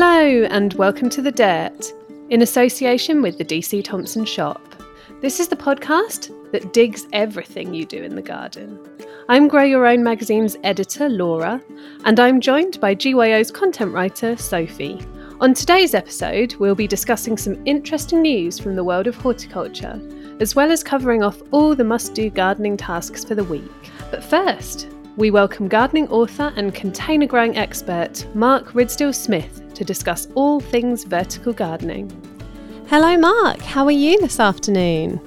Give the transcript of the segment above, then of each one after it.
Hello, and welcome to The Dirt, in association with the DC Thomson Shop. This is the podcast that digs everything you do in the garden. I'm Grow Your Own magazine's editor, Laura, and I'm joined by GYO's content writer, Sophie. On today's episode, we'll be discussing some interesting news from the world of horticulture, as well as covering off all the must do gardening tasks for the week. But first, we welcome gardening author and container growing expert Mark Ridsdill Smith to discuss all things vertical gardening. Hello, Mark. How are you this afternoon?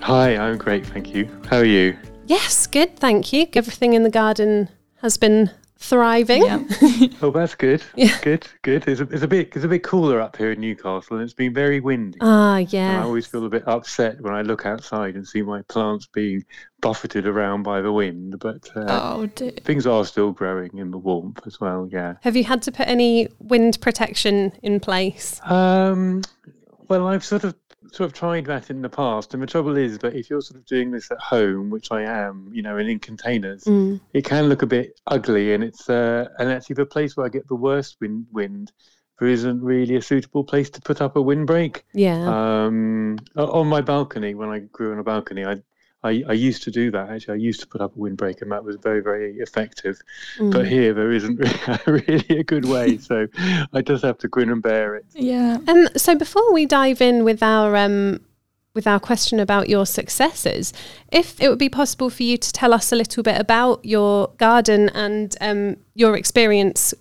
Hi, I'm great, thank you. How are you? Yes, good, thank you. Everything in the garden has been thriving. Yeah. oh, that's good. Yeah. Good, good. It's a, it's a bit it's a bit cooler up here in Newcastle, and it's been very windy. Ah, yeah. I always feel a bit upset when I look outside and see my plants being buffeted around by the wind. But uh, oh, things are still growing in the warmth as well. Yeah. Have you had to put any wind protection in place? Um. Well, I've sort of sort of tried that in the past, and the trouble is that if you're sort of doing this at home, which I am, you know, and in containers, mm. it can look a bit ugly, and it's uh, and actually the place where I get the worst wind wind. There isn't really a suitable place to put up a windbreak. Yeah. Um, on my balcony, when I grew on a balcony, I I, I, used to do that actually. I used to put up a windbreak, and that was very, very effective. Mm. But here, there isn't really a good way, so I just have to grin and bear it. Yeah. Um. So before we dive in with our um with our question about your successes, if it would be possible for you to tell us a little bit about your garden and um your experience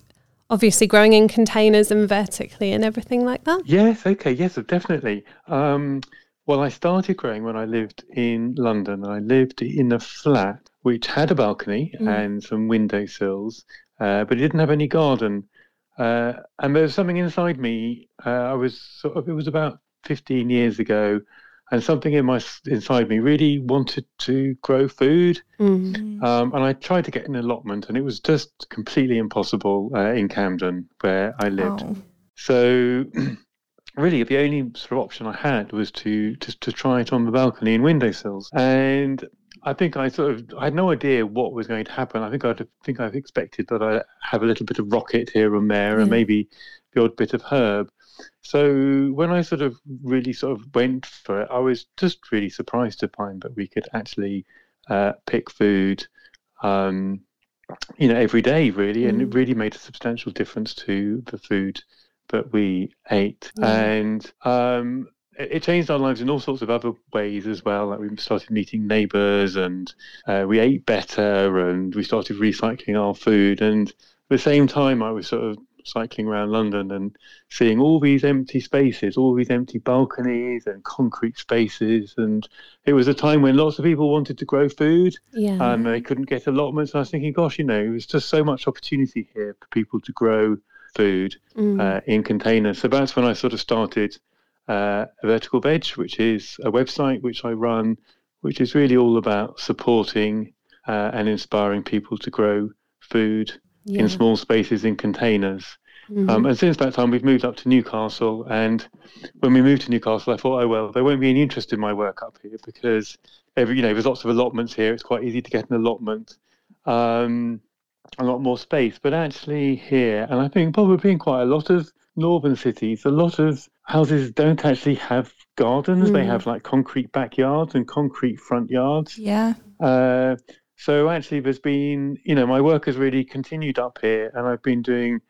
obviously growing in containers and vertically and everything like that? Yes, okay, yes, definitely. Um, well, I started growing when I lived in London. I lived in a flat which had a balcony mm. and some window sills, uh, but it didn't have any garden. Uh, and there was something inside me. Uh, I was sort of, it was about 15 years ago, and something in my inside me really wanted to grow food. Mm. Um, and I tried to get an allotment, and it was just completely impossible uh, in Camden where I lived. Oh. So really the only sort of option I had was to, to to try it on the balcony in windowsills. And I think I sort of I had no idea what was going to happen. I think I think I expected that I'd have a little bit of rocket here and there, and maybe the odd bit of herb. So when I sort of really sort of went for it, I was just really surprised to find that we could actually uh, pick food, um, you know, every day really, and it mm. really made a substantial difference to the food that we ate. Yeah. And um, it, changed our lives in all sorts of other ways as well. Like we started meeting neighbors and uh, we ate better and we started recycling our food. And at the same time, I was sort of cycling around London and seeing all these empty spaces, all these empty balconies and concrete spaces. And it was a time when lots of people wanted to grow food yeah. and they couldn't get allotments. And I was thinking, gosh, you know, there's just so much opportunity here for people to grow food mm. uh, in containers. So that's when I sort of started uh, Vertical Veg, which is a website which I run, which is really all about supporting uh, and inspiring people to grow food yeah. in small spaces in containers. Mm-hmm. Um, and since that time, we've moved up to Newcastle. And when we moved to Newcastle, I thought, oh well, there won't be any interest in my work up here because every, you know, there's lots of allotments here. It's quite easy to get an allotment. Um, a lot more space. But actually, here, and I think probably in quite a lot of northern cities, a lot of houses don't actually have gardens. Mm. They have like concrete backyards and concrete front yards. Yeah. Uh, so actually, there's been, you know, my work has really continued up here, and I've been doing,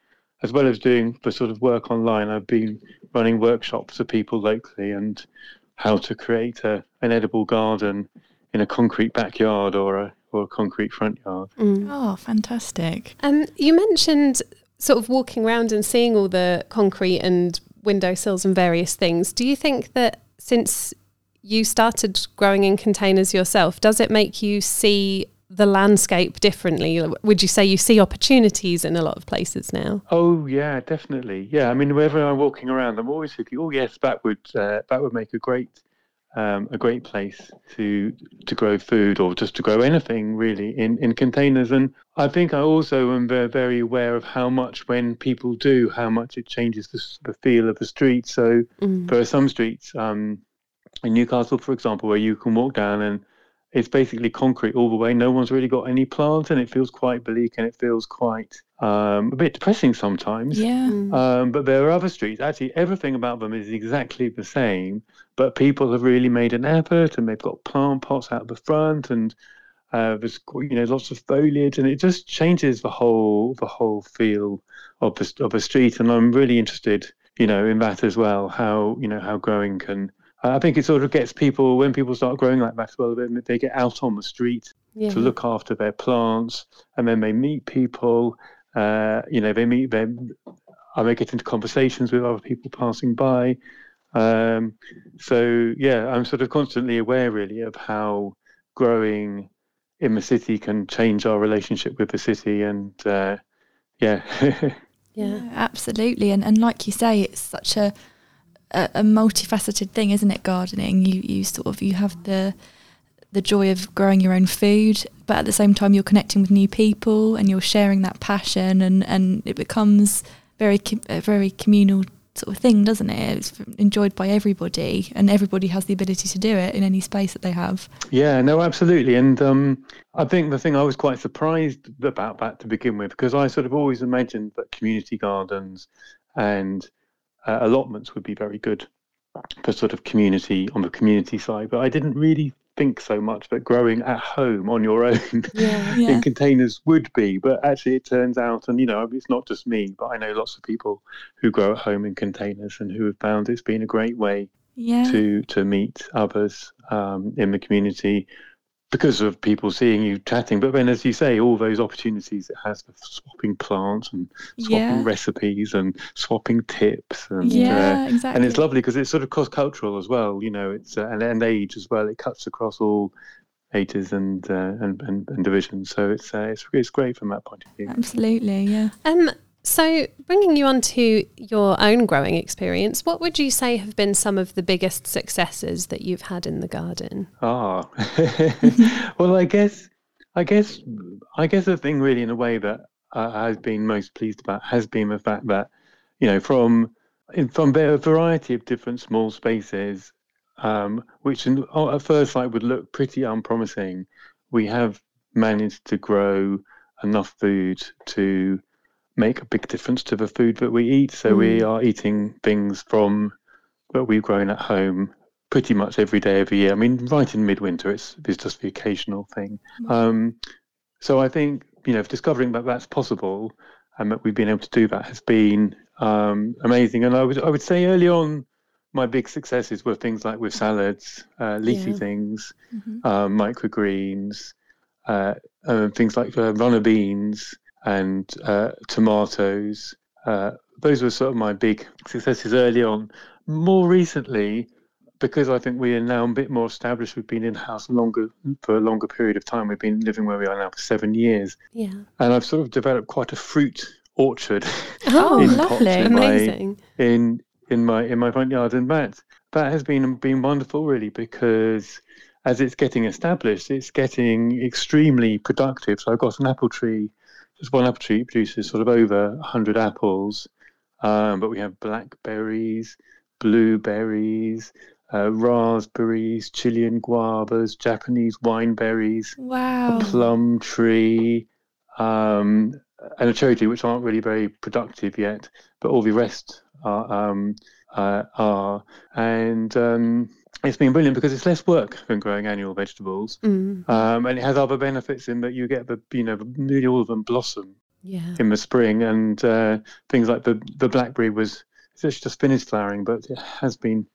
as well as doing the sort of work online, I've been running workshops for people locally and how to create a, an edible garden in a concrete backyard or a or a concrete front yard. Mm. Oh, fantastic. Um, you mentioned sort of walking around and seeing all the concrete and windowsills and various things. Do you think that since you started growing in containers yourself, does it make you see the landscape differently? Would you say you see opportunities in a lot of places now? Oh yeah, definitely. Yeah, I mean, wherever I'm walking around, I'm always thinking, oh yes, that would uh, that would make a great um, a great place to to grow food or just to grow anything really in, in containers. And I think I also am very, very aware of how much when people do, how much it changes the, the feel of the street. So mm. there are some streets um, in Newcastle, for example, where you can walk down and it's basically concrete all the way. No one's really got any plants, and it feels quite bleak and it feels quite um, a bit depressing sometimes. Yeah. Mm. Um, but there are other streets. Actually, everything about them is exactly the same. But people have really made an effort, and they've got plant pots out the front, and uh, there's you know lots of foliage, and it just changes the whole the whole feel of the of the street. And I'm really interested, you know, in that as well. How you know how growing can. I think it sort of gets people when people start growing like that. as Well, then they get out on the street yeah. to look after their plants, and then they meet people. Uh, you know, they meet them. I may get into conversations with other people passing by. Um, so yeah, I'm sort of constantly aware, really, of how growing in the city can change our relationship with the city, and uh, yeah. yeah. absolutely. And and like you say, it's such a, a a multifaceted thing, isn't it? Gardening. You you sort of you have the the joy of growing your own food, but at the same time you're connecting with new people and you're sharing that passion, and and it becomes very a very communal sort of thing, doesn't it? It's enjoyed by everybody, and everybody has the ability to do it in any space that they have. Yeah, no, absolutely. And um, I think the thing I was quite surprised about that to begin with, because I sort of always imagined that community gardens and uh, allotments would be very good for sort of community on the community side, but I didn't really think so much that growing at home on your own Yeah. Yeah. in containers would be. But actually, it turns out, and you know, it's not just me, but I know lots of people who grow at home in containers and who have found it's been a great way Yeah. to to meet others um, in the community because of people seeing you chatting. But then, as you say, all those opportunities it has for swapping plants and swapping Yeah. recipes and swapping tips and. Uh, Yeah, exactly. and it's lovely because it's sort of cross cultural as well, you know. It's uh, and, and age as well. It cuts across all ages and uh, and, and and divisions. So it's uh, it's it's great from that point of view. Absolutely, yeah. Um, so, bringing you on to your own growing experience, what would you say have been some of the biggest successes that you've had in the garden? Ah, well, I guess, I guess, I guess the thing really, in a way that uh, I've been most pleased about has been the fact that, you know, from from a variety of different small spaces, um, which in, oh, at first sight would look pretty unpromising, we have managed to grow enough food to make a big difference to the food that we eat. So we are eating things from what we've grown at home pretty much every day of the year. I mean, right in midwinter, it's it's just the occasional thing. Um, so I think you know, discovering that that's possible and that we've been able to do that has been um, amazing. And I would I would say early on, my big successes were things like with salads, uh, leafy Yeah. things, Mhm. um, microgreens, uh, uh, things like uh, runner beans and uh, tomatoes. Uh, those were sort of my big successes early on. More recently, because I think we are now a bit more established, we've been in house longer for a longer period of time. We've been living where we are now for seven years, Yeah. and I've sort of developed quite a fruit orchard Oh, in lovely. in my Amazing. in in my in my front yard, and that that has been been wonderful, really, because as it's getting established, it's getting extremely productive. So I've got an apple tree, just one apple tree produces sort of over hundred apples, um, but we have blackberries, blueberries. Uh, raspberries, Chilean guavas, Japanese wineberries, Wow. plum tree, um, and a cherry tree, which aren't really very productive yet, but all the rest are. Um, uh, are and um, it's been brilliant because it's less work than growing annual vegetables, Mm. um, and it has other benefits in that you get the you know nearly all of them blossom Yeah. in the spring, and uh, things like the the blackberry was it's just finished flowering, but it has been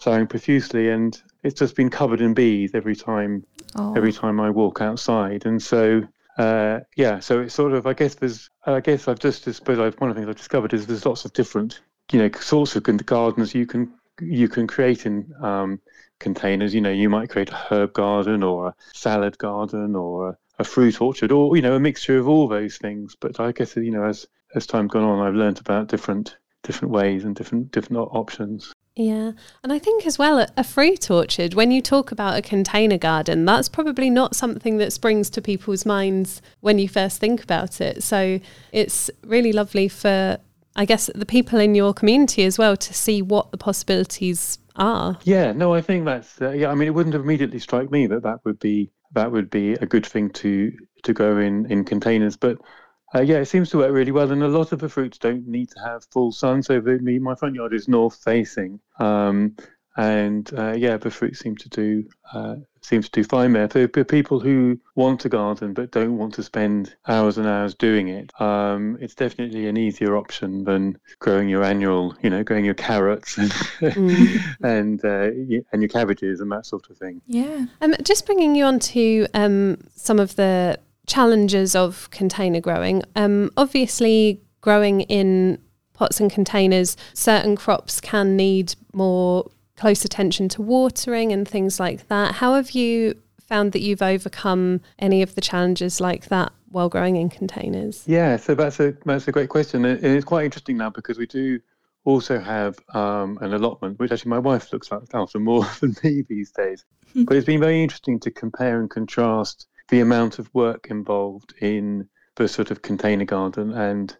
flowering profusely, and it's just been covered in bees every time Oh, every time I walk outside. And so, uh, yeah, so it's sort of, I guess there's, I guess I've just, I suppose I've, one of the things I've discovered is there's lots of different, you know, sorts of gardens you can, you can create in um, containers. You know, you might create a herb garden or a salad garden or a, fruit orchard or, you know, a mixture of all those things. But I guess, you know, as, as time's gone on, I've learned about different, different ways and different, different options. Yeah. And I think as well, a fruit orchard, when you talk about a container garden, that's probably not something that springs to people's minds when you first think about it. So it's really lovely for, I guess, the people in your community as well to see what the possibilities are. Yeah, no, I think that's uh, yeah. I mean, it wouldn't immediately strike me that that would be that would be a good thing to to go in in containers, but uh, yeah, it seems to work really well, and a lot of the fruits don't need to have full sun. So the, my front yard is north facing, um, and uh, yeah, the fruits seem to do uh, seems to do fine there. For, for, people who want to garden but don't want to spend hours and hours doing it, um, it's definitely an easier option than growing your annual, you know, growing your carrots and mm. and, uh, and your cabbages and that sort of thing. Yeah. Um, just bringing you on to um, some of the challenges of container growing. Um, obviously, growing in pots and containers, certain crops can need more close attention to watering and things like that. How have you found that you've overcome any of the challenges like that while growing in containers? Yeah, so that's a that's a great question, and it's quite interesting now because we do also have um, an allotment, which actually my wife looks after more than me these days. But it's been very interesting to compare and contrast the amount of work involved in the sort of container garden and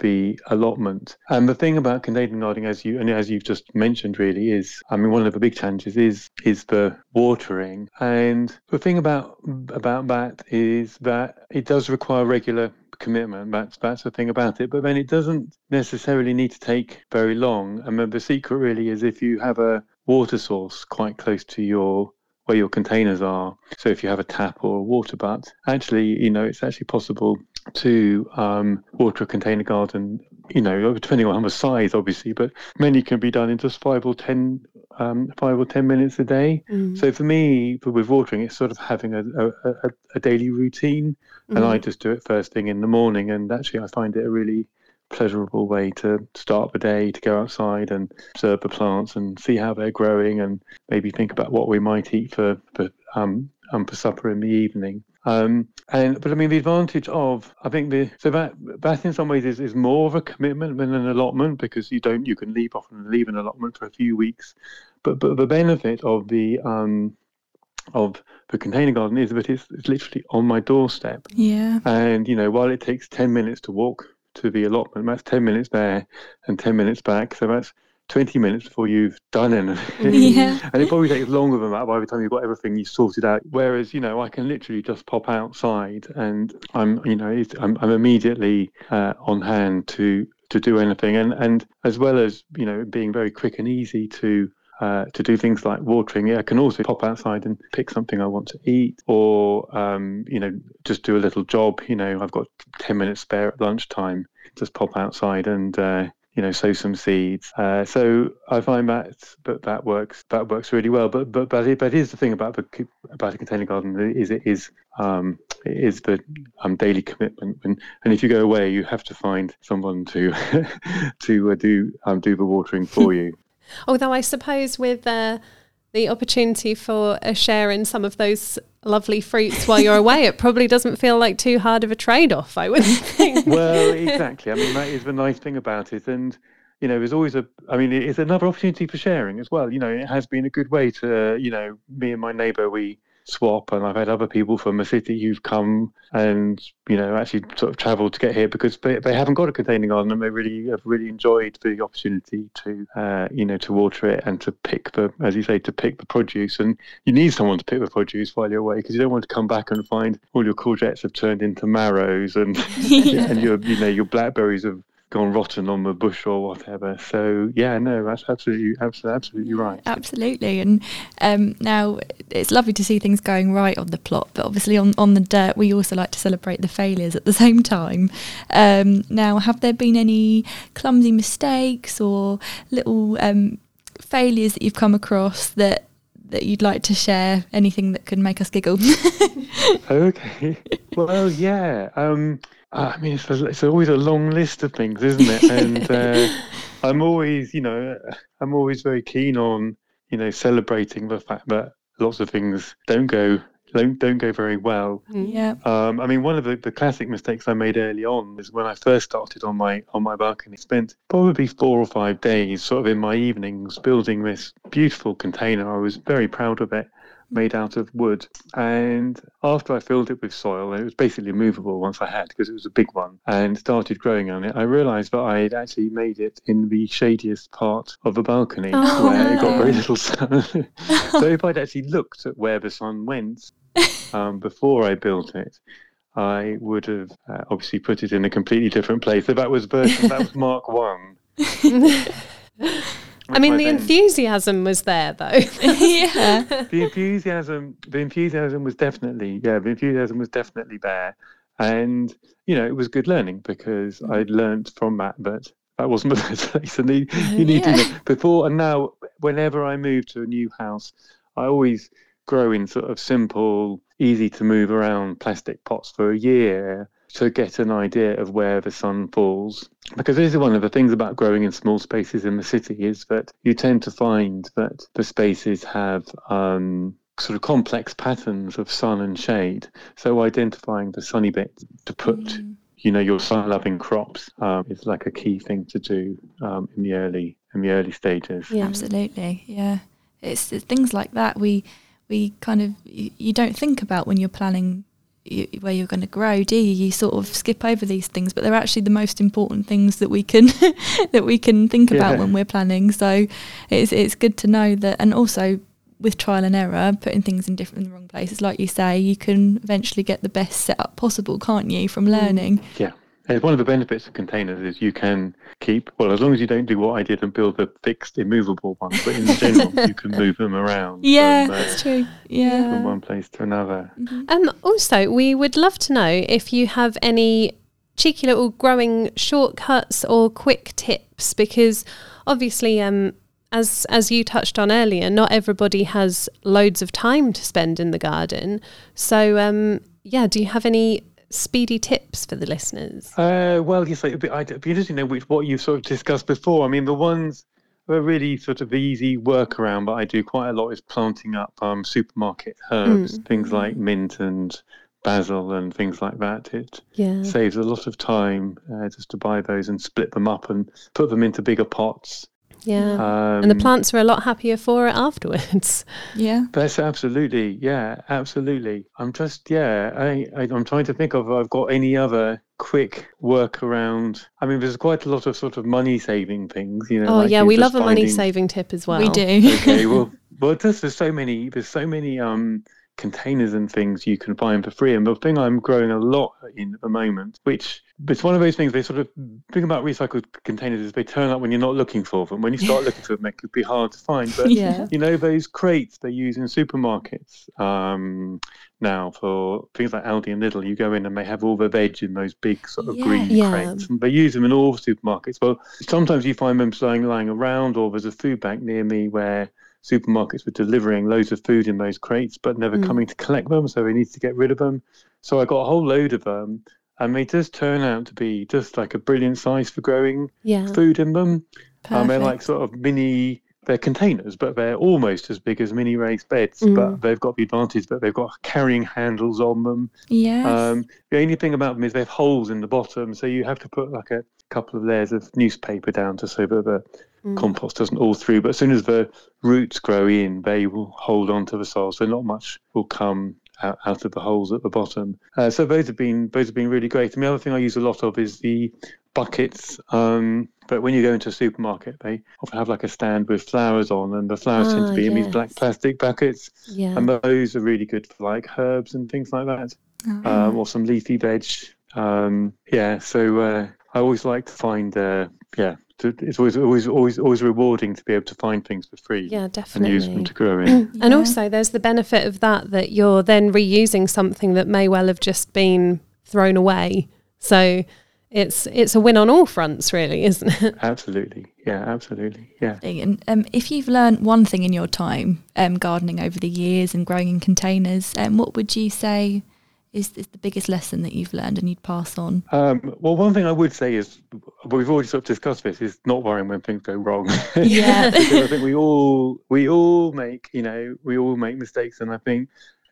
the allotment. And the thing about container gardening, as you and as you've just mentioned, really is, I mean, one of the big challenges is is the watering. And the thing about about that is that it does require regular commitment. That's that's the thing about it. But then it doesn't necessarily need to take very long. Mean, the secret really is if you have a water source quite close to your where your containers are. So if you have a tap or a water butt, actually, you know, it's actually possible to um, water a container garden, you know, depending on how much size, obviously, but many can be done in just five or ten, um, five or ten minutes a day. Mm. So for me, with watering, it's sort of having a, a, a daily routine, mm. and I mm. just do it first thing in the morning. And actually, I find it a really pleasurable way to start the day to go outside and observe the plants and see how they're growing and maybe think about what we might eat for for um, um for supper in the evening. Um, and but I mean the advantage of I think the so that that in some ways is, is more of a commitment than an allotment because you don't you can leave off and leave an allotment for a few weeks, but but the benefit of the um, of the container garden is that it's, it's literally on my doorstep. Yeah. And you know while it takes ten minutes to walk to the allotment. That's 10 minutes there and 10 minutes back. So that's 20 minutes before you've done anything. Yeah. and it probably takes longer than that by the time you've got everything you sorted out. Whereas, you know, I can literally just pop outside and I'm, you know, I'm, I'm immediately uh, on hand to to do anything and and as well as you know being very quick and easy to uh, to do things like watering. Yeah, I can also pop outside and pick something I want to eat, or um, you know, just do a little job. You know, I've got ten minutes spare at lunchtime. Just pop outside and uh, you know sow some seeds. Uh, so I find that that that works that works really well. But but but, it, but is the thing about the about a container garden is it is um, it is the um, daily commitment, and and if you go away, you have to find someone to to uh, do um, do the watering for you. Although I suppose with uh, the opportunity for a share in some of those lovely fruits while you're away, it probably doesn't feel like too hard of a trade off, I would think. well, exactly. I mean, that is the nice thing about it. And, you know, there's always a, I mean, it's another opportunity for sharing as well. You know, it has been a good way to, you know, me and my neighbour, we, swap and I've had other people from the city who've come and you know actually sort of travelled to get here because they, they haven't got a container garden and they really have really enjoyed the opportunity to uh, you know to water it and to pick the as you say to pick the produce and you need someone to pick the produce while you're away because you don't want to come back and find all your courgettes have turned into marrows and yeah. and your you know your blackberries have gone rotten on the bush or whatever. So yeah, no, that's absolutely absolutely, absolutely right. Absolutely, and um, now it's lovely to see things going right on the plot, but obviously on on the dirt, we also like to celebrate the failures at the same time. Um, now, have there been any clumsy mistakes or little um, failures that you've come across that that you'd like to share? Anything that could make us giggle? okay. Well, yeah. Um, I mean, it's, a, it's always a long list of things, isn't it? And uh, I'm always, you know, I'm always very keen on, you know, celebrating the fact that lots of things don't go don't don't go very well. Mm. Yeah. Um, I mean, one of the, the classic mistakes I made early on is when I first started on my on my balcony. Spent probably four or five days, sort of in my evenings, building this beautiful container. I was very proud of it, made out of wood. And after I filled it with soil, it was basically movable once I had because it was a big one, and started growing on it, I realised that I had actually made it in the shadiest part of the balcony oh, where no. it got very little sun. so if I'd actually looked at where the sun went um, before I built it, I would have uh, obviously put it in a completely different place. So that was version, that was Mark One. I mean, the enthusiasm was there, though. yeah. the enthusiasm, the enthusiasm was definitely, yeah, the enthusiasm was definitely there, and you know, it was good learning because mm. I'd learned from that that that wasn't the best place, and you, you need yeah. to before and now. Whenever I move to a new house, I always grow in sort of simple, easy to move around plastic pots for a year to get an idea of where the sun falls. Because this is one of the things about growing in small spaces in the city is that you tend to find that the spaces have um, sort of complex patterns of sun and shade. So identifying the sunny bit to put. Mm. You know, your sun-loving crops um, is like a key thing to do um, in the early in the early stages. Yeah, absolutely. Yeah, it's, it's things like that we we kind of you, you don't think about when you're planning you, where you're going to grow, do you? You sort of skip over these things, but they're actually the most important things that we can that we can think about when we're planning. So it's it's good to know that, and also with trial and error, putting things in different in the wrong places, like you say, you can eventually get the best setup possible, can't you, from mm. learning? Yeah. And one of the benefits of containers is you can keep, well, as long as you don't do what I did and build the fixed, immovable ones, but in general, you can move them around. Yeah, from, uh, that's true. Yeah. From one place to another. Mm-hmm. Um, also, we would love to know if you have any cheeky little growing shortcuts or quick tips, because obviously, um, as as you touched on earlier, not everybody has loads of time to spend in the garden. So, um, yeah, do you have any speedy tips for the listeners? Uh, well, yes, it'd be, it'd be interesting to know which, what you've sort of discussed before. I mean, the ones are really sort of easy workaround, but I do quite a lot is planting up um, supermarket herbs, mm. things like mint and basil and things like that. It yeah. saves a lot of time uh, just to buy those and split them up and put them into bigger pots yeah. Um, and the plants are a lot happier for it afterwards. Yeah. That's absolutely. Yeah, absolutely. I'm just, yeah, I, I, am trying to think of, I've got any other quick workaround. I mean, there's quite a lot of sort of money saving things, you know. Oh, like yeah, we love a money saving tip as well. We do. okay, well, well, there's, there's so many, there's so many, um, containers and things you can find for free. And the thing I'm growing a lot in at the moment, which it's one of those things they sort of thing about recycled containers is they turn up when you're not looking for them. When you start looking for them, it could be hard to find. But yeah. you know those crates they use in supermarkets um, now for things like Aldi and Lidl. You go in and they have all the veg in those big sort of yeah. green yeah. crates, and they use them in all supermarkets. Well, sometimes you find them lying lying around, or there's a food bank near me where supermarkets were delivering loads of food in those crates, but never mm. coming to collect them, so they need to get rid of them. So I got a whole load of them, and they just turn out to be just like a brilliant size for growing yeah. food in them. Um, they're like sort of mini. They're containers, but they're almost as big as mini raised beds. Mm. But they've got the advantage that they've got carrying handles on them. Yes. Um, the only thing about them is they have holes in the bottom, so you have to put like a couple of layers of newspaper down to so that the mm. compost doesn't all through. But as soon as the roots grow in, they will hold on to the soil, so not much will come out, out of the holes at the bottom. Uh, so those have been those have been really great. And the other thing I use a lot of is the buckets. Um, but when you go into a supermarket, they often have like a stand with flowers on, and the flowers ah, tend to ah, be yes. in these black plastic buckets. Yeah. And those are really good for like herbs and things like that, oh. um, or some leafy veg. Um, yeah, so uh, I always like to find, uh, yeah, to, it's always always always always rewarding to be able to find things for free. Yeah, definitely. And use them to grow in. yeah. And also, there's the benefit of that that you're then reusing something that may well have just been thrown away. So it's it's a win on all fronts, really, isn't it? Absolutely. Yeah, absolutely. Yeah. And um, if you've learned one thing in your time um, gardening over the years and growing in containers, um, what would you say is, is the biggest lesson that you've learned and you'd pass on? Um, well, one thing I would say is we've already sort of discussed this is not worrying when things go wrong. Yeah, I think we all we all make you know we all make mistakes, and I think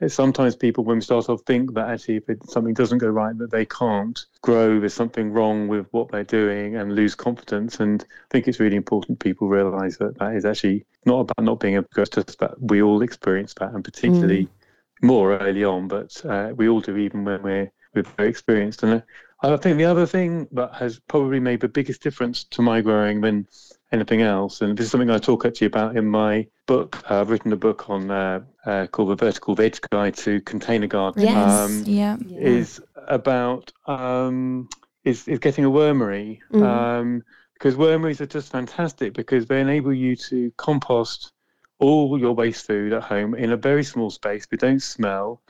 sometimes people when we start off think that actually if it, something doesn't go right that they can't grow there's something wrong with what they're doing and lose confidence and i think it's really important people realize that that is actually not about not being a to grow it's just that we all experience that and particularly mm more early on, but uh, we all do even when we're, we're very experienced. And uh, I think the other thing that has probably made the biggest difference to my growing than anything else. And this is something I talk actually about in my book. Uh, I've written a book on uh, uh, called The Vertical Veg Guide to Container Gardening. Yes. yeah. Is about um, is, is getting a wormery. Um, because wormeries are just fantastic because they enable you to compost all your waste food at home in a very small space. They don't smell.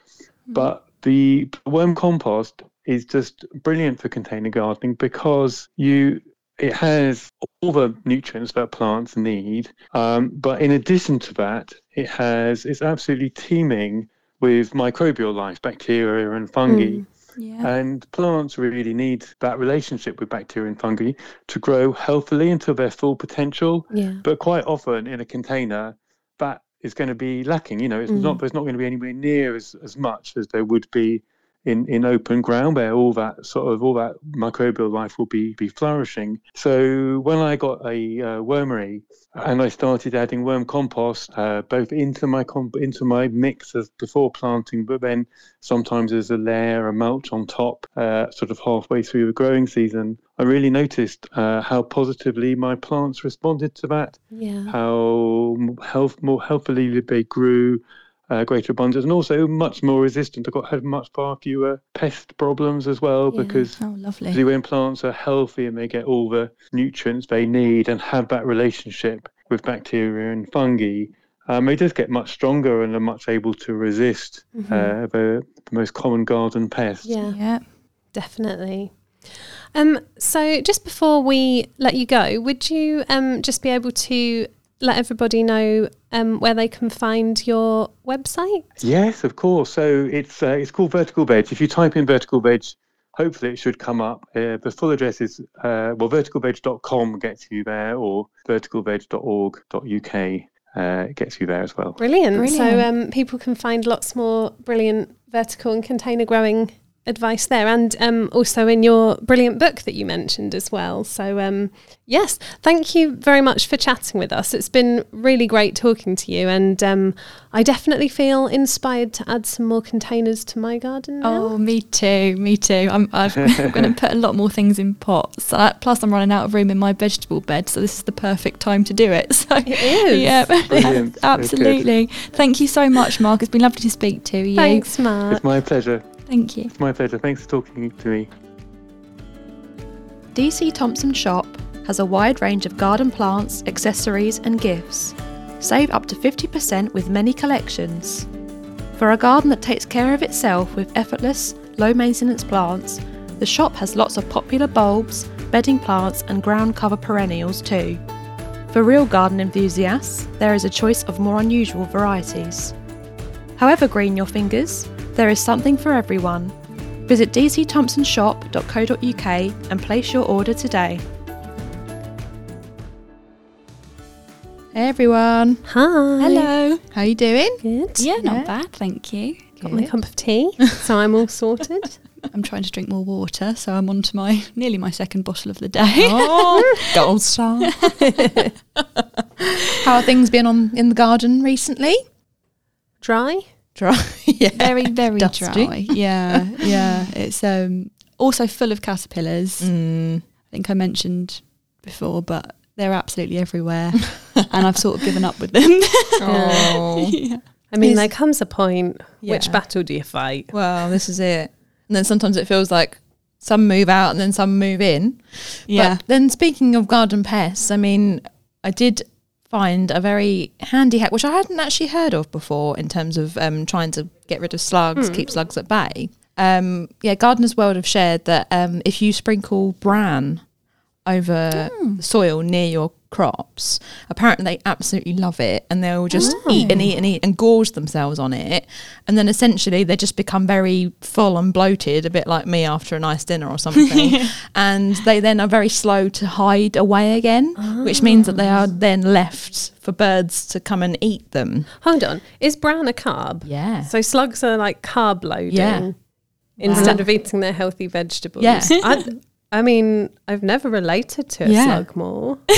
But the worm compost is just brilliant for container gardening because you it has all the nutrients that plants need. Um, but in addition to that, it has it's absolutely teeming with microbial life, bacteria and fungi. Yeah. And plants really need that relationship with bacteria and fungi to grow healthily until their full potential. Yeah. But quite often in a container, that is going to be lacking. You know, it's not mm. there's not going to be anywhere near as, as much as there would be in, in open ground where all that sort of all that microbial life will be be flourishing. So when I got a uh, wormery and I started adding worm compost uh, both into my comp- into my mix as before planting, but then sometimes as a layer a mulch on top, uh, sort of halfway through the growing season, I really noticed uh, how positively my plants responded to that Yeah. how health more healthily they grew, uh, greater abundance, and also much more resistant. I got had much far fewer pest problems as well Yeah. because Oh, lovely. see, when plants are healthy and they get all the nutrients they need and have that relationship with bacteria and fungi, um, they just get much stronger and are much able to resist uh, the, the most common garden pests. Yeah. Yeah. Definitely. Um, so just before we let you go, would you um, just be able to let everybody know um, where they can find your website? Yes, of course. So it's uh, it's called Vertical Veg. If you type in Vertical Veg, hopefully it should come up. Uh, the full address is uh, well, verticalveg.com gets you there, or verticalveg.org.uk uh, gets you there as well. Brilliant. So um, people can find lots more brilliant vertical and container growing advice there, and um, also in your brilliant book that you mentioned as well. So um, yes, thank you very much for chatting with us. It's been really great talking to you, and um, I definitely feel inspired to add some more containers to my garden. Now. Oh, me too. Me too. I'm, I've, I'm going to put a lot more things in pots. Uh, plus, I'm running out of room in my vegetable bed, so this is the perfect time to do it. So, It is. yeah, absolutely. Thank you so much, Mark. It's been lovely to speak to you. Thanks, Mark. It's my pleasure. Thank you. It's my pleasure. Thanks for talking to me. DC Thomson Shop has a wide range of garden plants, accessories, and gifts. Save up to 50% with many collections. For a garden that takes care of itself with effortless, low maintenance plants, the shop has lots of popular bulbs, bedding plants, and ground cover perennials too. For real garden enthusiasts, there is a choice of more unusual varieties. However green your fingers, there is something for everyone. Visit dcthomsonshop.co.uk and place your order today. Hey everyone, Hi. Hello. how are you doing? Good. Yeah, not Yeah. bad. Thank you. Got my cup of tea, so I'm all sorted. I'm trying to drink more water, so I'm on to my nearly my second bottle of the day. Oh, gold star. how have things been on in the garden recently? Dry. Dry. yeah. very, very Dusty. dry. Yeah, yeah. It's um also full of caterpillars. Mm. I think I mentioned before, but they're absolutely everywhere, and I've sort of given up with them. Oh. yeah. I mean, Is- there comes a point. Which battle do you fight? Well, this is it. And then sometimes it feels like some move out and then some move in. Yeah. But then speaking of garden pests, I mean, I did find a very handy hack, which I hadn't actually heard of before in terms of um, trying to get rid of slugs, keep slugs at bay. Um, yeah, Gardener's World have shared that um, if you sprinkle bran over the soil near your crops, apparently they absolutely love it and they'll just eat and oh. eat and eat and gorge themselves on it. And then essentially they just become very full and bloated, a bit like me after a nice dinner or something. and they then are very slow to hide away again, which means that they are oh. then left for birds to come and eat them. Hold on. Is brown a carb? Yeah. So slugs are like carb loading Yeah. instead of eating their healthy vegetables. Yeah. I, I mean, I've never related to a Yeah. slug more.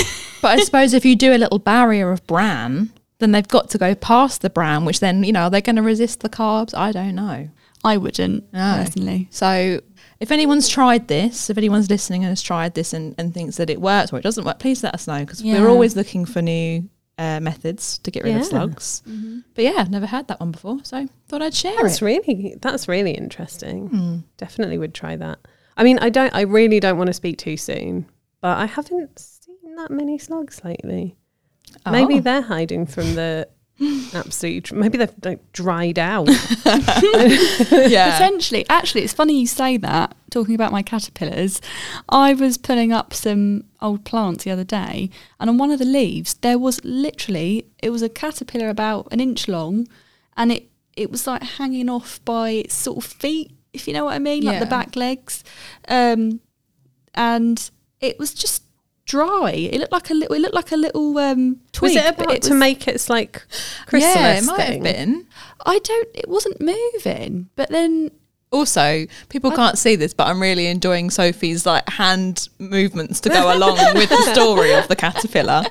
But I suppose if you do a little barrier of bran, then they've got to go past the bran, which then, you know, are they're going to resist the carbs. I don't know. I wouldn't No. personally. So if anyone's tried this, if anyone's listening and has tried this and, and thinks that it works or it doesn't work, please let us know because Yeah. we're always looking for new uh, methods to get rid Yeah. of slugs. Mm-hmm. But yeah, never had that one before, so thought I'd share That's it. really that's really interesting. Hmm. Definitely would try that. I mean, I don't. I really don't want to speak too soon, but I haven't seen that many slugs lately. Maybe Oh. they're hiding from the absolute. Maybe they've like dried out. yeah. Potentially. Actually, it's funny you say that, talking about my caterpillars. I was pulling up some old plants the other day, and on one of the leaves, there was literally, it was a caterpillar about an inch long, and it, it was like hanging off by its sort of feet, if you know what I mean, like the back legs. Um, and it was just dry. It looked like a little, it looked like a little um, twig. Was it but about to was- make its like chrysalis yeah, it might thing? have been. I don't, it wasn't moving, but then Also, people can't see this, but I'm really enjoying Sophie's like hand movements to go along with the story of the caterpillar.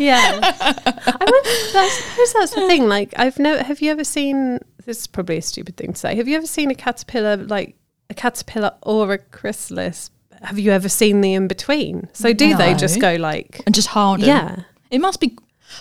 Yeah, I, wonder, I suppose that's the thing. Like, I've no. Have you ever seen? This is probably a stupid thing to say. Have you ever seen a caterpillar, like a caterpillar or a chrysalis? Have you ever seen the in between? So do they just go like, and just harden. yeah, It must be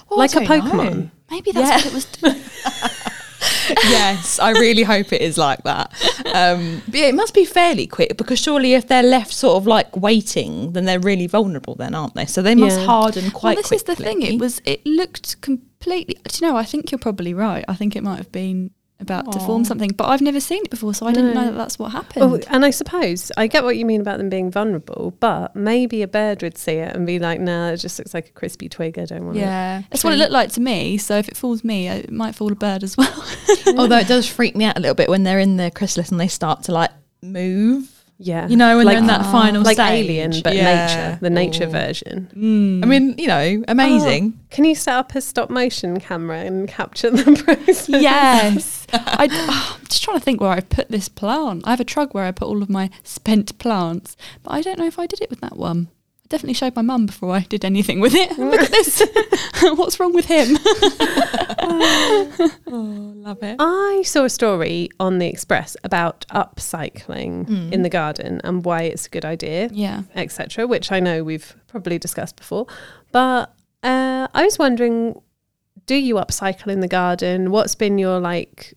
well, like a don't know. Pokemon? maybe that's Yeah. what it was doing. yes, I really hope it is like that. Um, but yeah, it must be fairly quick because surely if they're left sort of like waiting, then they're really vulnerable, then aren't they? So they must Yeah. harden quite well, this quickly. is the thing. It was. It looked completely. Do you know? I think you're probably right. I think it might have been about to form something, but I've never seen it before, so I didn't know that that's what happened. Oh, and I suppose I get what you mean about them being vulnerable, but maybe a bird would see it and be like, "Nah, it just looks like a crispy twig. I don't want it." Yeah, that's what it looked like to me. So if it fools me, it might fool a bird as well. Although it does freak me out a little bit when they're in the chrysalis and they start to like move. Yeah, You know, when like they're in that Ah. final like stage. Alien, but Yeah. nature, the nature Ooh. version. Mm. I mean, you know, amazing. Oh, can you set up a stop motion camera and capture the process? yes. I, oh, I'm just trying to think where I put this plant. I have a trug where I put all of my spent plants, but I don't know if I did it with that one. Definitely showed my mum before I did anything with it. Look at this. What's wrong with him? Oh, love it. I saw a story on the Express about upcycling Mm. in the garden and why it's a good idea, yeah. etc., which I know we've probably discussed before. But uh, I was wondering, do you upcycle in the garden? What's been your like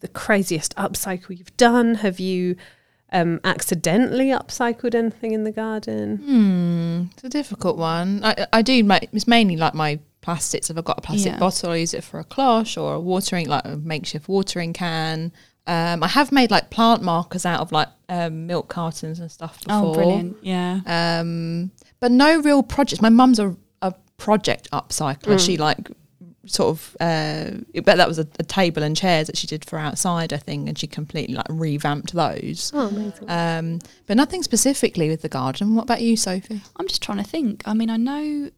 the craziest upcycle you've done? Have you um, accidentally upcycled anything in the garden? Hmm, it's a difficult one. I, I do. ma- It's mainly like my plastics. If I've got a plastic Yeah. bottle, I use it for a cloche or a watering, like a makeshift watering can. Um, I have made like plant markers out of like um, milk cartons and stuff before. Oh, brilliant. Yeah. Um, but no real projects. My mum's a, a project upcycler. She like sort of, uh, but that was a, a table and chairs that she did for outside, I think, and she completely like revamped those. Oh, amazing. Um, but nothing specifically with the garden. What about you, Sophie? I'm just trying to think. I mean, I know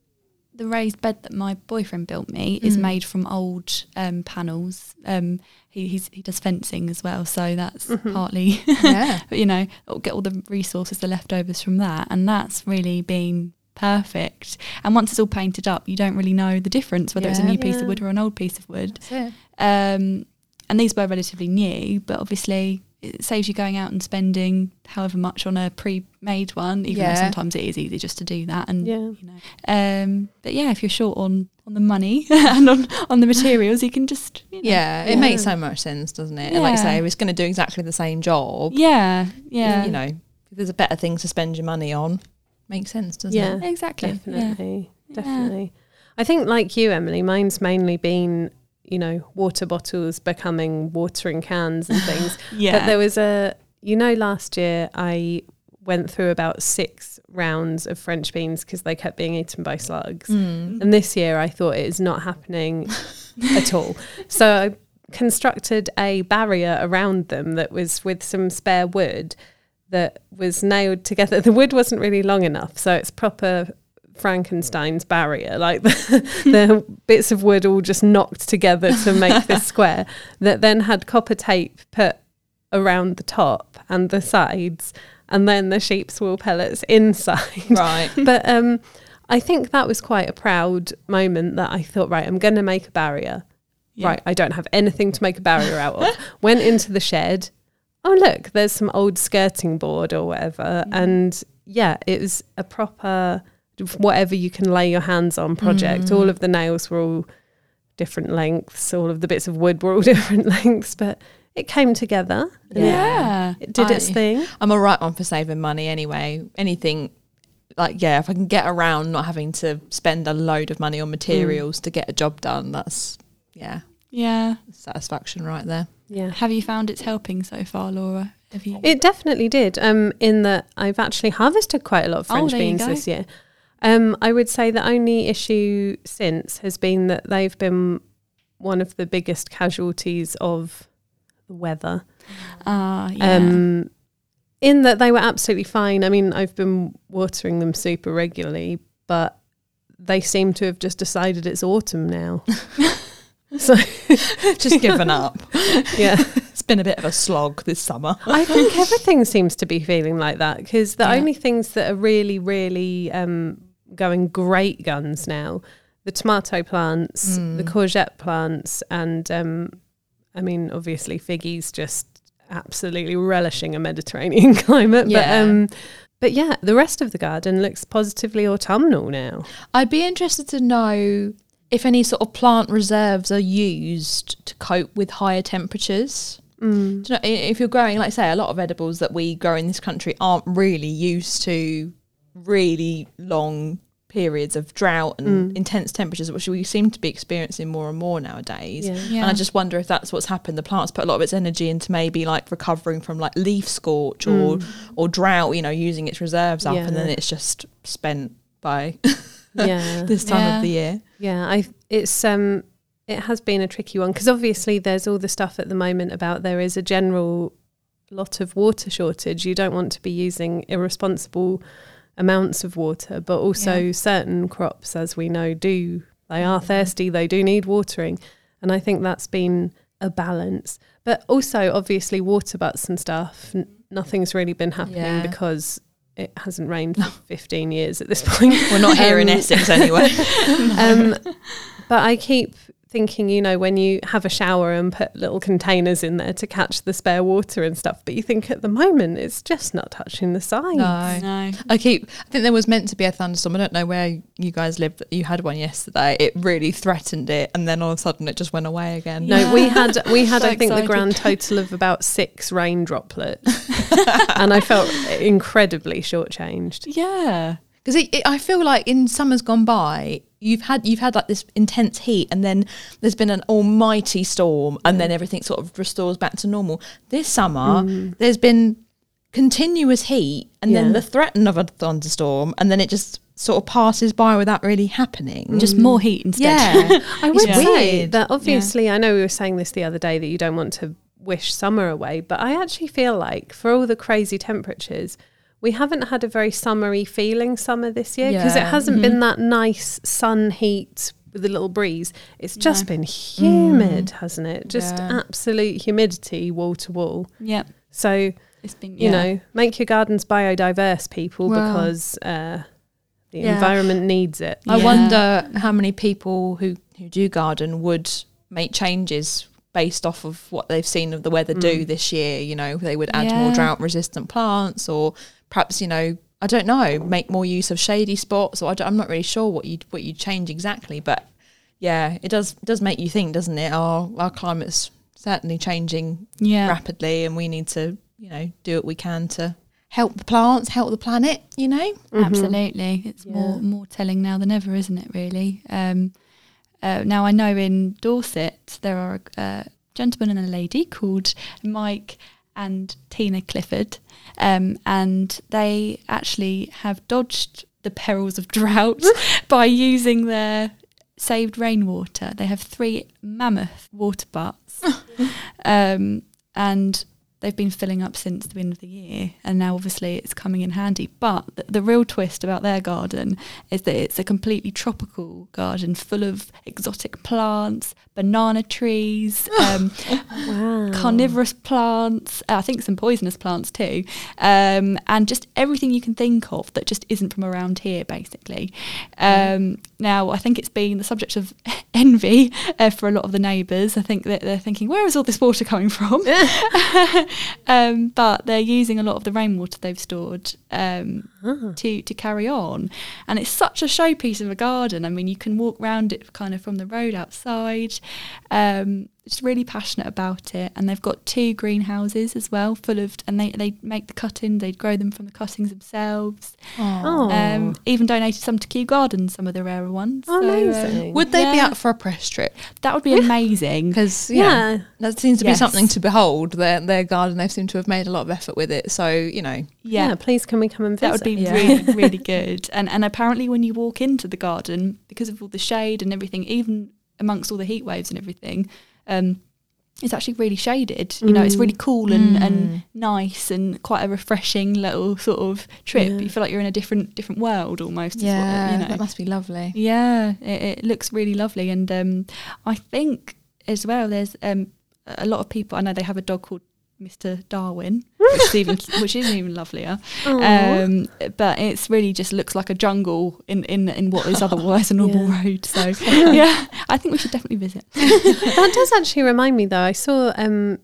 the raised bed that my boyfriend built me is Mm. made from old um, panels. Um, he he's, he does fencing as well, so that's partly, Yeah. but you know, get all the resources, the leftovers from that, and that's really been perfect. And once it's all painted up, you don't really know the difference whether it's a Yeah. new piece of wood or an old piece of wood. Um, and these were relatively new, but obviously it saves you going out and spending however much on a pre-made one. Even Yeah. though sometimes it is easy just to do that. And Yeah. you know, um, but yeah, if you're short on on the money and on on the materials, you can just you know, Yeah, it Yeah. makes so much sense, doesn't it? And like I Yeah. say, it's going to do exactly the same job. yeah, yeah, You know, there's a better thing to spend your money on, makes sense, doesn't Yeah. it? exactly. Yeah. Definitely, Yeah. definitely. I think, like you, Emily, mine's mainly been, you know, water bottles becoming watering cans and things. Yeah. But there was a, you know, last year I went through about six rounds of French beans because they kept being eaten by slugs. Mm. And this year I thought it is not happening at all. So I constructed a barrier around them that was with some spare wood that was nailed together. The wood wasn't really long enough, so it's proper Frankenstein's barrier, like the, the bits of wood all just knocked together to make this square that then had copper tape put around the top and the sides and then the sheep's wool pellets inside Right. but um, I think that was quite a proud moment that I thought, right, I'm going to make a barrier. Yeah. Right, I don't have anything to make a barrier out of. Went into the shed. Oh look, there's some old skirting board or whatever, and yeah, it was a proper whatever you can lay your hands on project. All mm. of the nails were all different lengths, all of the bits of wood were all different lengths, but it came together. Yeah. It did its thing. I'm a right one for saving money anyway. Anything like yeah, if I can get around not having to spend a load of money on mm. materials to get a job done, that's yeah, Yeah. satisfaction right there. Yeah. Have you found it's helping so far, Laura? Have you? It definitely did. Um, in that I've actually harvested quite a lot of Oh, French you beans this year. Um, I would say the only issue since has been that they've been one of the biggest casualties of the weather. Ah, yeah. Um, in that they were absolutely fine. I mean, I've been watering them super regularly, but they seem to have just decided it's autumn now. so Just given up. yeah. It's been a bit of a slog this summer. I think everything seems to be feeling like that because the Yeah. only things that are really, really um, going great guns now, the tomato plants, Mm. the courgette plants, and um, I mean, obviously, figgies just absolutely relishing a Mediterranean climate. Yeah. But um, but yeah, the rest of the garden looks positively autumnal now. I'd be interested to know if any sort of plant reserves are used to cope with higher temperatures. Mm. You know, if you're growing, like say, a lot of edibles that we grow in this country aren't really used to really long periods of drought and intense temperatures, which we seem to be experiencing more and more nowadays. Yeah. Yeah. And I just wonder if that's what's happened. The plant's put a lot of its energy into maybe like recovering from like leaf scorch or or drought, you know, using its reserves up, and then it's just spent by Yeah. this time Yeah. of the year. Yeah, I it's um it has been a tricky one because obviously there's all the stuff at the moment about there is a general lot of water shortage. You don't want to be using irresponsible amounts of water, but also Yeah. certain crops, as we know, do they are thirsty. They do need watering, and I think that's been a balance. But also, obviously, water butts and stuff. N- nothing's really been happening Yeah. because it hasn't rained for 15 years at this point. We're not here in Um, Essex anyway. um, but I keep thinking, you know, when you have a shower and put little containers in there to catch the spare water and stuff, but you think at the moment it's just not touching the sides. no. no. I keep. I think there was meant to be a thunderstorm. I don't know where you guys live. but You had one yesterday. It really threatened it, and then all of a sudden it just went away again. No, we had we had So I think the grand total of about six rain droplets, and I felt incredibly shortchanged. Yeah, because it, it, I feel like in summers gone by, you've had you've had like this intense heat, and then there's been an almighty storm, and then everything sort of restores back to normal. This summer, hmm. there's been continuous heat, and then the threat of a thunderstorm, and then it just sort of passes by without really happening. Just hmm. more heat instead. yeah, I would It's say weird. that obviously, I know we were saying this the other day that you don't want to wish summer away, but I actually feel like for all the crazy temperatures, we haven't had a very summery feeling summer this year because it hasn't mm-hmm. been that nice sun heat with a little breeze. It's just been humid, mm. hasn't it? Just Yeah. absolute humidity wall to wall. Yep. So, It's been you yeah. know, make your gardens biodiverse, people, Wow. because uh, the Yeah. environment needs it. I Yeah. wonder how many people who, who do garden would make changes based off of what they've seen of the weather do mm. this year. You know, they would add more drought resistant plants or perhaps, you know, I don't know, make more use of shady spots or I am not really sure what you'd, what you'd change exactly. But yeah, it does, does make you think, doesn't it? Our, our climate's certainly changing Yeah. rapidly and we need to, you know, do what we can to help the plants, help the planet, you know? Absolutely, it's more more telling now than ever, isn't it? Really. Um, uh, now I know in Dorset there are a gentleman and a lady called Mike and Tina Clifford, um, and they actually have dodged the perils of drought by using their saved rainwater. They have three mammoth water butts, um, and they've been filling up since the end of the year, and now obviously it's coming in handy. But the, the real twist about their garden is that it's a completely tropical garden full of exotic plants, banana trees, um, Wow. carnivorous plants, uh, I think some poisonous plants too, um, and just everything you can think of that just isn't from around here, basically. Um, now, I think it's been the subject of envy uh, for a lot of the neighbours. I think that they're thinking, where is all this water coming from? um, but they're using a lot of the rainwater they've stored um, Ah. to to carry on, and it's such a showpiece of a garden. I mean, you can walk round it kind of from the road outside. Um, just really passionate about it, and they've got two greenhouses as well, full of, and they they make the cuttings. They grow them from the cuttings themselves. Oh, Um, even donated some to Kew Gardens, some of the rarer ones. Oh, So, um, amazing. Would they be Yeah. up for a press trip? that would be amazing. Because yeah. yeah, that seems to be something to behold. Their their garden, they seem to have made a lot of effort with it. So you know, yeah, Please, can we come and visit? That would be Yeah. really, really good. And and apparently, when you walk into the garden, because of all the shade and everything, even amongst all the heat waves and everything, um, it's actually really shaded. You know, it's really cool and, and nice and quite a refreshing little sort of trip. Yeah. You feel like you're in a different different world almost. is what- yeah, you know. that must be lovely. Yeah, it, it looks really lovely, and um, I think as well. There's um, a lot of people. I know they have a dog called Mr. Darwin, which is even which is even lovelier. Um, but it's really just looks like a jungle in in, in what is otherwise a normal Yeah. road. So yeah, I think we should definitely visit. that does actually remind me though. I saw um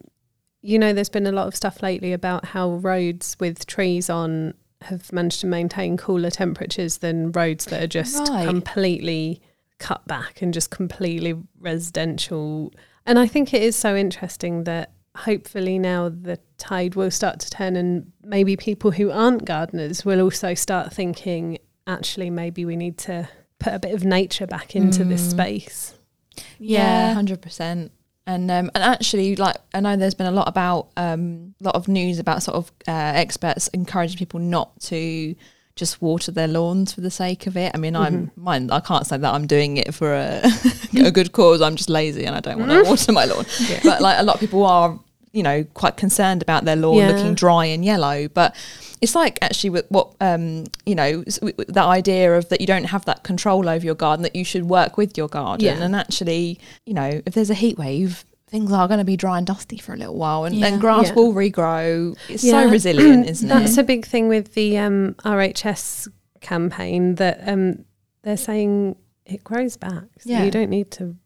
you know there's been a lot of stuff lately about how roads with trees on have managed to maintain cooler temperatures than roads that are just Right. completely cut back and just completely residential. And I think it is so interesting that hopefully now the tide will start to turn and maybe people who aren't gardeners will also start thinking actually maybe we need to put a bit of nature back into this Mm. space. Yeah, hundred percent. And um, and actually, like I know there's been a lot about um, a lot of news about sort of uh, experts encouraging people not to just water their lawns for the sake of it. I mean, I'm mine. I can't say that I'm doing it for a, a good cause. I'm just lazy and I don't want to water my lawn. But like a lot of people are, you know, quite concerned about their lawn Yeah. looking dry and yellow. But it's like actually with what um, you know s- w- w- that idea of that you don't have that control over your garden that you should work with your garden Yeah. and actually you know if there's a heat wave things are going to be dry and dusty for a little while and, Yeah. and grass Yeah. will regrow it's Yeah. so resilient isn't it? That's a big thing with the um, RHS campaign that um, they're saying it grows back. So Yeah. you don't need to.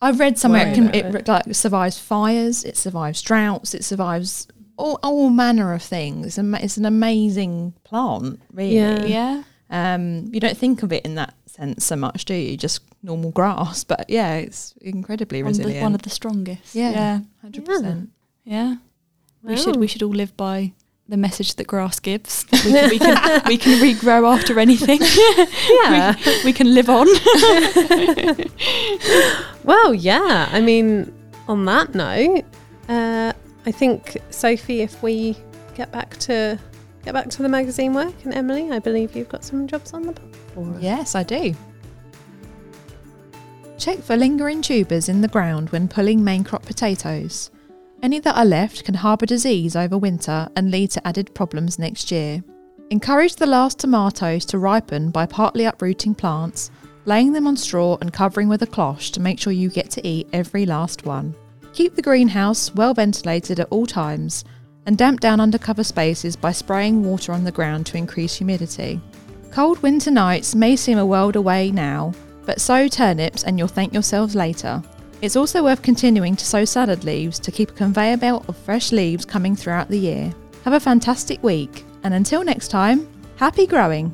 I've read somewhere it can it, it. like survives fires it survives droughts it survives all, all manner of things ama- it's an amazing plant really Yeah. Yeah, um, you don't think of it in that sense so much do you just normal grass but yeah it's incredibly one of, the, resilient one of the strongest. Yeah. yeah, 100% yeah. We Wow. should we should all live by the message that grass gives. We can we can, we can regrow after anything. Yeah. we, we can live on. well, yeah. I mean, on that note, uh, I think Sophie, if we get back to get back to the magazine work, and Emily, I believe you've got some jobs on the us. Yes, I do. Check for lingering tubers in the ground when pulling main crop potatoes. Any that are left can harbour disease over winter and lead to added problems next year. Encourage the last tomatoes to ripen by partly uprooting plants, laying them on straw and covering with a cloche to make sure you get to eat every last one. Keep the greenhouse well ventilated at all times and damp down undercover spaces by spraying water on the ground to increase humidity. Cold winter nights may seem a world away now, but sow turnips and you'll thank yourselves later. It's also worth continuing to sow salad leaves to keep a conveyor belt of fresh leaves coming throughout the year. Have a fantastic week, and until next time, happy growing!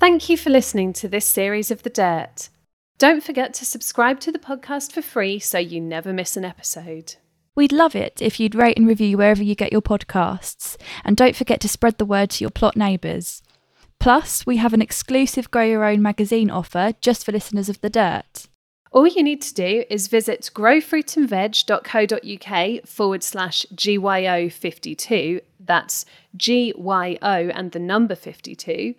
Thank you for listening to this series of The Dirt. Don't forget to subscribe to the podcast for free so you never miss an episode. We'd love it if you'd rate and review wherever you get your podcasts, and don't forget to spread the word to your plot neighbours. Plus, we have an exclusive Grow Your Own magazine offer just for listeners of The Dirt. All you need to do is visit growfruitandveg.co.uk forward slash GYO52, that's GYO and the number 52,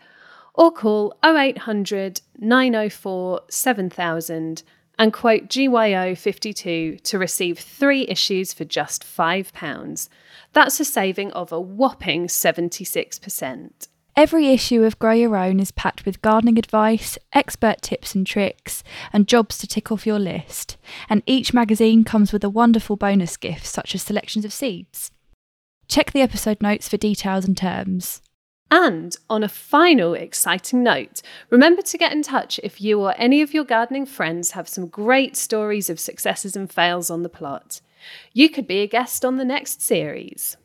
or call 0800 904 7000 and quote GYO52 to receive three issues for just £5. That's a saving of a whopping 76%. Every issue of Grow Your Own is packed with gardening advice, expert tips and tricks, and jobs to tick off your list. And each magazine comes with a wonderful bonus gift, such as selections of seeds. Check the episode notes for details and terms. And on a final exciting note, remember to get in touch if you or any of your gardening friends have some great stories of successes and fails on the plot. You could be a guest on the next series.